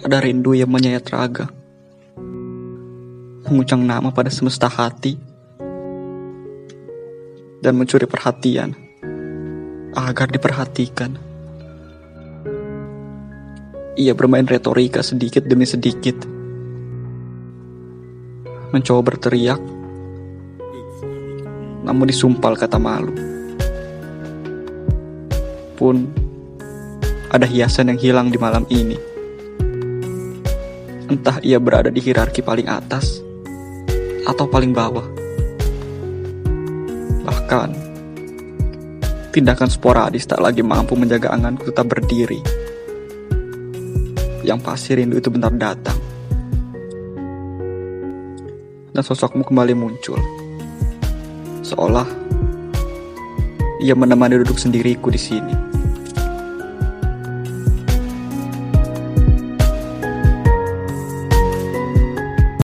ada rindu yang menyayat raga. Mengucang nama pada semesta hati. Dan mencuri perhatian. Agar diperhatikan. Ia bermain retorika sedikit demi sedikit. Mencoba berteriak. Namun disumpal kata malu. Pun ada hiasan yang hilang di malam ini. Entah ia berada di hierarki paling atas atau paling bawah. Bahkan, tindakan sporadis tak lagi mampu menjaga anganku tetap berdiri. Yang pasti rindu itu benar datang. Dan sosokmu kembali muncul. Seolah ia menemani duduk sendiriku di sini.